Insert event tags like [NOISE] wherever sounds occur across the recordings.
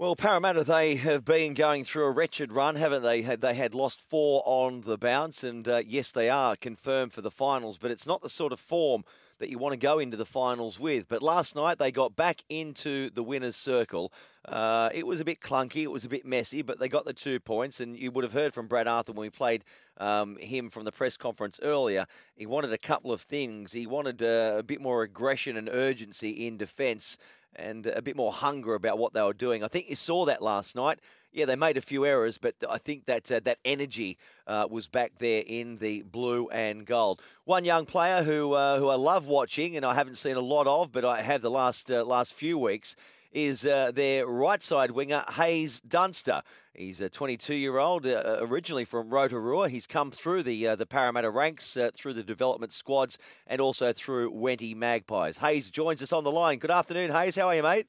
Well, Parramatta, they have been going through a wretched run, haven't they? They had lost four on the bounce, and uh, yes, they are confirmed for the finals, but it's not the sort of form that you want to go into the finals with. But last night they got back into the winner's circle. Uh, it was a bit clunky, it was a bit messy, but they got the two points. And you would have heard from Brad Arthur when we played um, him from the press conference earlier. He wanted a couple of things. He wanted uh, a bit more aggression and urgency in defence and a bit more hunger about what they were doing. I think you saw that last night. Yeah, they made a few errors, but I think that uh, that energy uh, was back there in the blue and gold. One young player who uh, who I love watching, and I haven't seen a lot of, but I have the last uh, last few weeks, is uh, their right side winger Haze Dunster. He's a 22 year old, uh, originally from Rotorua. He's come through the the Parramatta ranks, through the development squads, and also through Wenty Magpies. Haze joins us on the line. Good afternoon, Hayes. How are you, mate?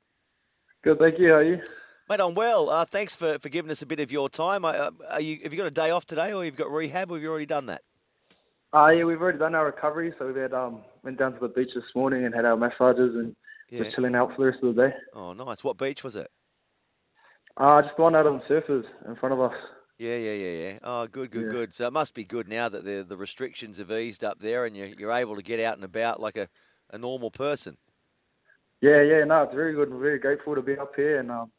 Good, thank you. How are you? Mate, I'm well. Uh, thanks for, for giving us a bit of your time. Uh, are you, have you got a day off today, or you've got rehab, or have you already done that? Uh, yeah, we've already done our recovery. So we had um, went down to the beach this morning and had our massages and yeah. just chilling out for the rest of the day. Oh, nice. What beach was it? Uh, just the one out on the surfers in front of us. Yeah, yeah, yeah, yeah. Oh, good, good, yeah. good. So it must be good now that the the restrictions have eased up there and you're, you're able to get out and about like a, a normal person. Yeah, yeah, no, it's very good. We're very grateful to be up here and um,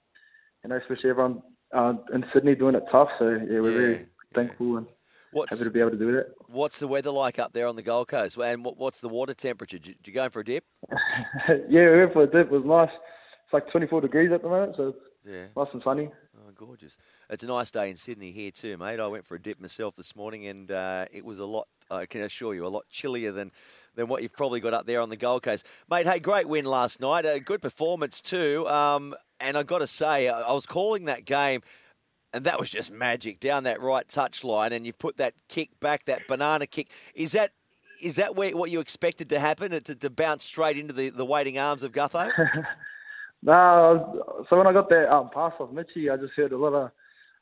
you know, especially everyone uh, in Sydney doing it tough. So yeah, we're yeah, very thankful and what's, happy to be able to do that. What's the weather like up there on the Gold Coast? And what's the water temperature? Did you go for a dip? [LAUGHS] yeah, we went for a dip. It was nice. It's like 24 degrees at the moment, so yeah. nice and sunny. Oh, gorgeous. It's a nice day in Sydney here too, mate. I went for a dip myself this morning and uh, it was a lot, I can assure you, a lot chillier than, than what you've probably got up there on the Gold Coast. Mate, hey, great win last night. A good performance too. Um, and I've got to say, I was calling that game, and that was just magic down that right touch line. And you put that kick back, that banana kick. Is that is that where, what you expected to happen, to, to bounce straight into the, the waiting arms of Gutho? [LAUGHS] no, so when I got that um, pass off Mitchy, I just heard a lot of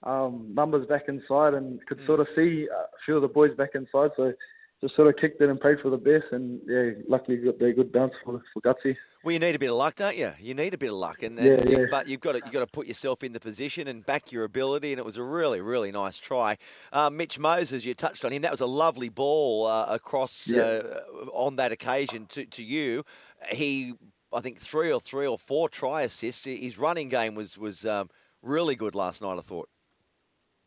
um, numbers back inside and could mm. sort of see a few of the boys back inside. So just sort of kicked it and prayed for the best, and yeah, luckily got a good bounce for for Gutsy. Well, you need a bit of luck, don't you? You need a bit of luck, and, and yeah, yeah. but you've got to you've got to put yourself in the position and back your ability. And it was a really really nice try. Uh, Mitch Moses, you touched on him. That was a lovely ball uh, across yeah. uh, on that occasion to to you. He, I think three or three or four try assists. His running game was was um, really good last night. I thought.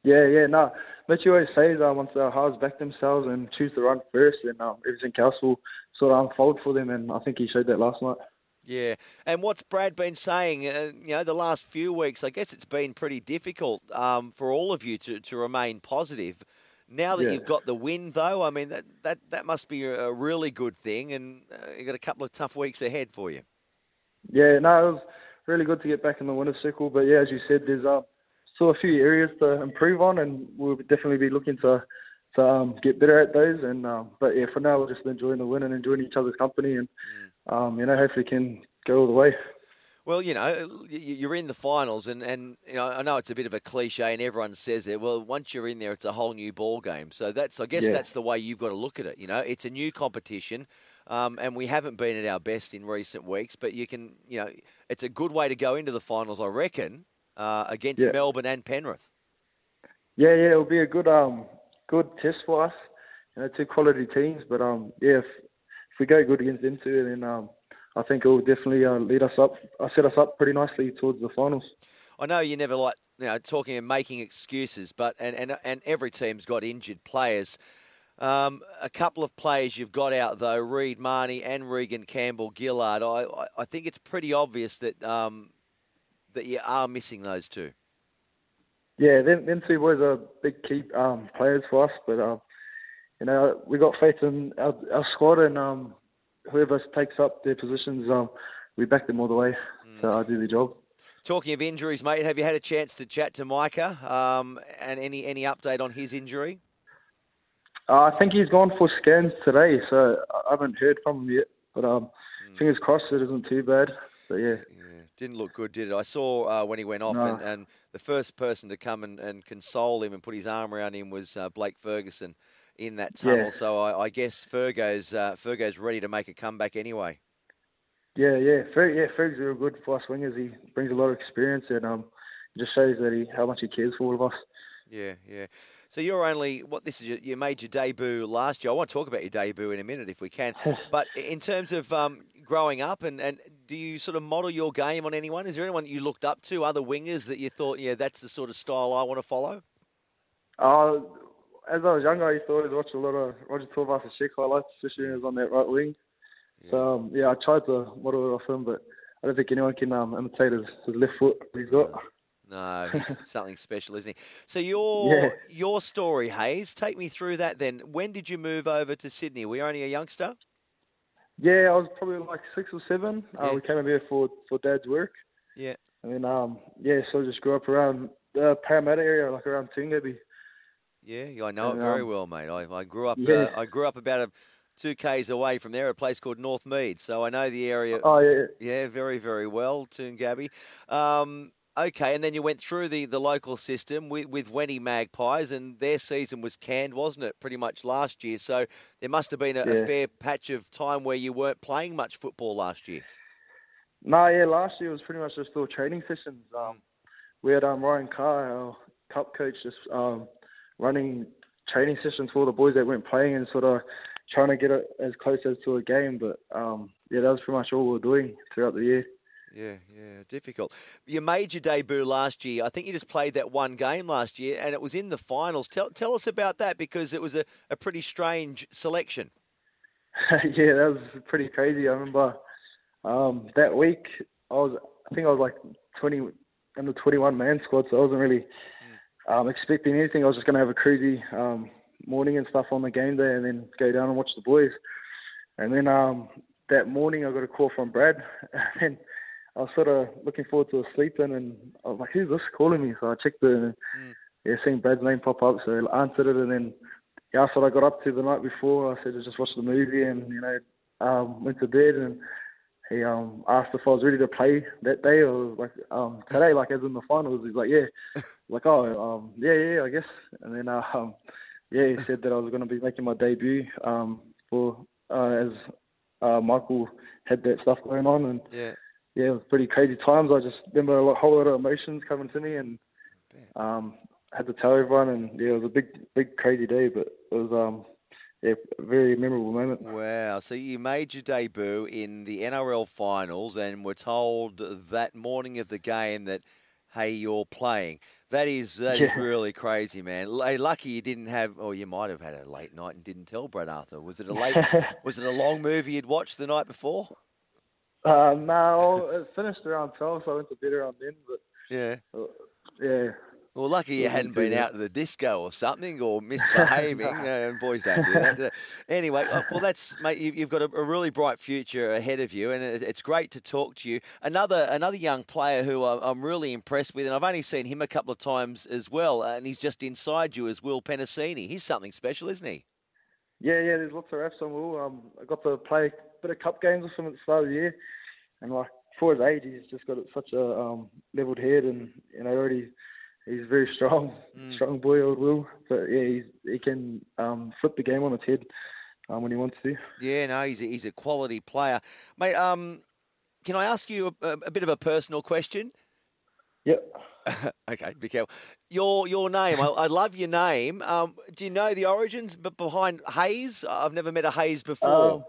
Yeah, yeah, no. Mitch you always says uh, once the Halves back themselves and choose to run first, then um, everything else will sort of unfold for them, and I think he showed that last night. Yeah, and what's Brad been saying? Uh, you know, the last few weeks, I guess it's been pretty difficult um, for all of you to, to remain positive. Now that yeah. you've got the win, though, I mean that that, that must be a really good thing, and uh, you've got a couple of tough weeks ahead for you. Yeah, no, it was really good to get back in the winner's circle. But yeah, as you said, there's uh, still a few areas to improve on, and we'll definitely be looking to to um, get better at those. And um, but yeah, for now we're just enjoying the win and enjoying each other's company, and mm. um, you know hopefully can go all the way. Well, you know, you're in the finals, and, and you know, I know it's a bit of a cliche, and everyone says it. Well, once you're in there, it's a whole new ball game. So that's, I guess, yeah. that's the way you've got to look at it. You know, it's a new competition, um, and we haven't been at our best in recent weeks. But you can, you know, it's a good way to go into the finals, I reckon uh, against yeah. Melbourne and Penrith. Yeah, yeah, it'll be a good um good test for us. You know, two quality teams, but um yeah, if, if we go good against them two, then um I think it will definitely uh, lead us up, uh, set us up pretty nicely towards the finals. I know you never like you know talking and making excuses, but and and and every team's got injured players. Um, a couple of players you've got out though, Reed Mahoney and Reagan Campbell Gillard. I, I think it's pretty obvious that um, that you are missing those two? Yeah, them, them two boys are big key um, players for us, but um, you know we got faith in our, our squad, and um, whoever takes up their positions, um, we back them all the way. Mm. So I do the job. Talking of injuries, mate, have you had a chance to chat to Maika? Um, and any any update on his injury? Uh, I think he's gone for scans today, so I haven't heard from him yet. But um, mm. fingers crossed it isn't too bad. But yeah. yeah. Didn't look good, did it? I saw uh, when he went off, no. and, and, the first person to come and, and, console him and put his arm around him was uh, Blake Ferguson in that tunnel. Yeah. So I, I guess Fergo's uh, Fergo's ready to make a comeback anyway. Yeah, yeah, Ferg, yeah. Ferg's real good for us wingers. He brings a lot of experience and um, just shows that he how much he cares for all of us. Yeah, yeah. So you're only what this is. Your, you made your debut last year. I want to talk about your debut in a minute if we can. [LAUGHS] but in terms of um, growing up, and, and do you sort of model your game on anyone? Is there anyone you looked up to, other wingers that you thought, yeah, that's the sort of style I want to follow? Uh, as I was younger, I used to always watch a lot of Roger Tuivasa-Sheck highlights, especially when he was on that right wing. Yeah. So um, yeah, I tried to model it off him, but I don't think anyone can um, imitate his, his left foot he's got. No, he's [LAUGHS] something special, isn't he? So your yeah. your story, Haze, take me through that. Then, when did you move over to Sydney? Were you only a youngster? Yeah, I was probably like six or seven. Uh, yeah. Uh, we came over here for for Dad's work. Yeah. And then um yeah, so I just grew up around the Parramatta area, like around Toongabbie. Yeah, I know and, it very um, well, mate. I, I grew up. Yeah. Uh, I grew up about a two k's away from there, a place called North Mead. So I know the area. Oh yeah. Yeah, very very well, Toongabbie. Um, okay, and then you went through the, the local system with with Wenty Magpies, and their season was canned, wasn't it? Pretty much last year. So there must have been a, yeah. a fair patch of time where you weren't playing much football last year. No, yeah, last year was pretty much just all training sessions. Um, we had um, Ryan Carr, our cup coach, just um, running training sessions for the boys that weren't playing and sort of trying to get it as close as to a game. But um, yeah, that was pretty much all we were doing throughout the year. Yeah, yeah, difficult. You made your debut last year. I think you just played that one game last year, and it was in the finals. Tell tell us about that because it was a, a pretty strange selection. [LAUGHS] yeah, that was pretty crazy. I remember um, that week I was I think I was like twenty in the twenty one man squad, so I wasn't really um, expecting anything. I was just going to have a cruisy um, morning and stuff on the game day, and then go down and watch the boys. And then um, that morning, I got a call from Brad, [LAUGHS] and I was sort of looking forward to sleeping, and I was like, "Who's this calling me?" So I checked the, mm. yeah, seeing Brad's name pop up, so I answered it, and then yeah, that's what I got up to the night before. I said I just watched the movie, and you know, um, went to bed, and he um asked if I was ready to play that day or like um today, like as in the finals. He's like, yeah, [LAUGHS] like oh um yeah yeah I guess. And then uh, um yeah he said that I was going to be making my debut um for uh, as uh, Michael had that stuff going on and yeah yeah it was pretty crazy times. I just remember a whole lot of emotions coming to me and um had to tell everyone and yeah it was a big big crazy day but it was um yeah, very memorable moment. Wow. So you made your debut in the NRL finals and were told that morning of the game that, hey, you're playing. That is that yeah. is really crazy, man. Lucky you didn't have, or you might have had a late night and didn't tell Brad Arthur. Was it a late? [LAUGHS] was it a long movie you'd watched the night before? Uh, no, it finished around twelve, so I went to bed around then. But yeah, uh, yeah, well, lucky you hadn't been out to the disco or something or [LAUGHS] misbehaving. uh, boys don't do that. Anyway, uh, well, that's mate. You've got a, really bright future ahead of you, and it's great to talk to you. Another another young player who I'm really impressed with, and I've only seen him a couple of times as well, and he's just inside you as Will Penisini. He's something special, isn't he? Yeah, yeah. There's lots of reps on Will. Um, I got to play a bit of cup games with him at the start of the year, and like for his age, he's just got such a um, leveled head, and you know already he's very strong, mm. strong boy, old Will. But yeah, he's, he can um, flip the game on its head um, when he wants to. Yeah, no, he's a, he's a quality player, mate. Um, can I ask you a, a bit of a personal question? Yep. [LAUGHS] okay, be careful. Your your name, I, I love your name. Um, do you know the origins behind Haze? I've never met a Haze before.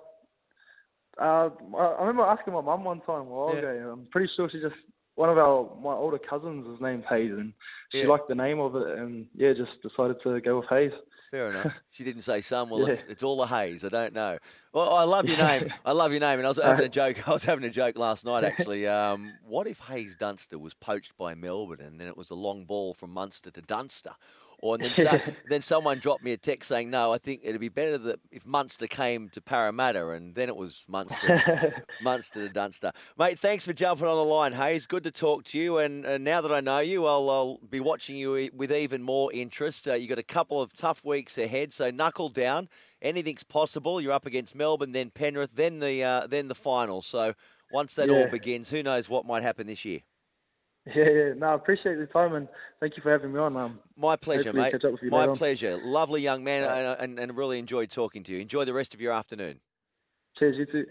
Uh, I remember asking my mum one time a while yeah. ago. I'm pretty sure she just one of our my older cousins is named Haze, and she yeah. liked the name of it, and yeah, just decided to go with Haze. Fair enough. [LAUGHS] She didn't say some. Well, yeah. it's, it's, all the Haze. I don't know. Well, I love your name. [LAUGHS] I love your name, and I was having a joke. [LAUGHS] I was having a joke last night actually. Um, what if Haze Dunster was poached by Melbourne, and then it was a long ball from Munster to Dunster? Or then, [LAUGHS] so, then someone dropped me a text saying, no, I think it'd be better that if Munster came to Parramatta, and then it was Munster, [LAUGHS] Munster to Dunster. Mate, thanks for jumping on the line, Haze. Good to talk to you. And, and now that I know you, I'll, I'll, be watching you with even more interest. Uh, you've got a couple of tough weeks ahead, so knuckle down. Anything's possible. You're up against Melbourne, then Penrith, then the uh, then the final. So once that yeah. all begins, who knows what might happen this year? [LAUGHS] Yeah, yeah. No, I appreciate the time and thank you for having me on. Um, My pleasure, mate. My pleasure. On. Lovely young man, and, and, and really enjoyed talking to you. Enjoy the rest of your afternoon. Cheers, you too.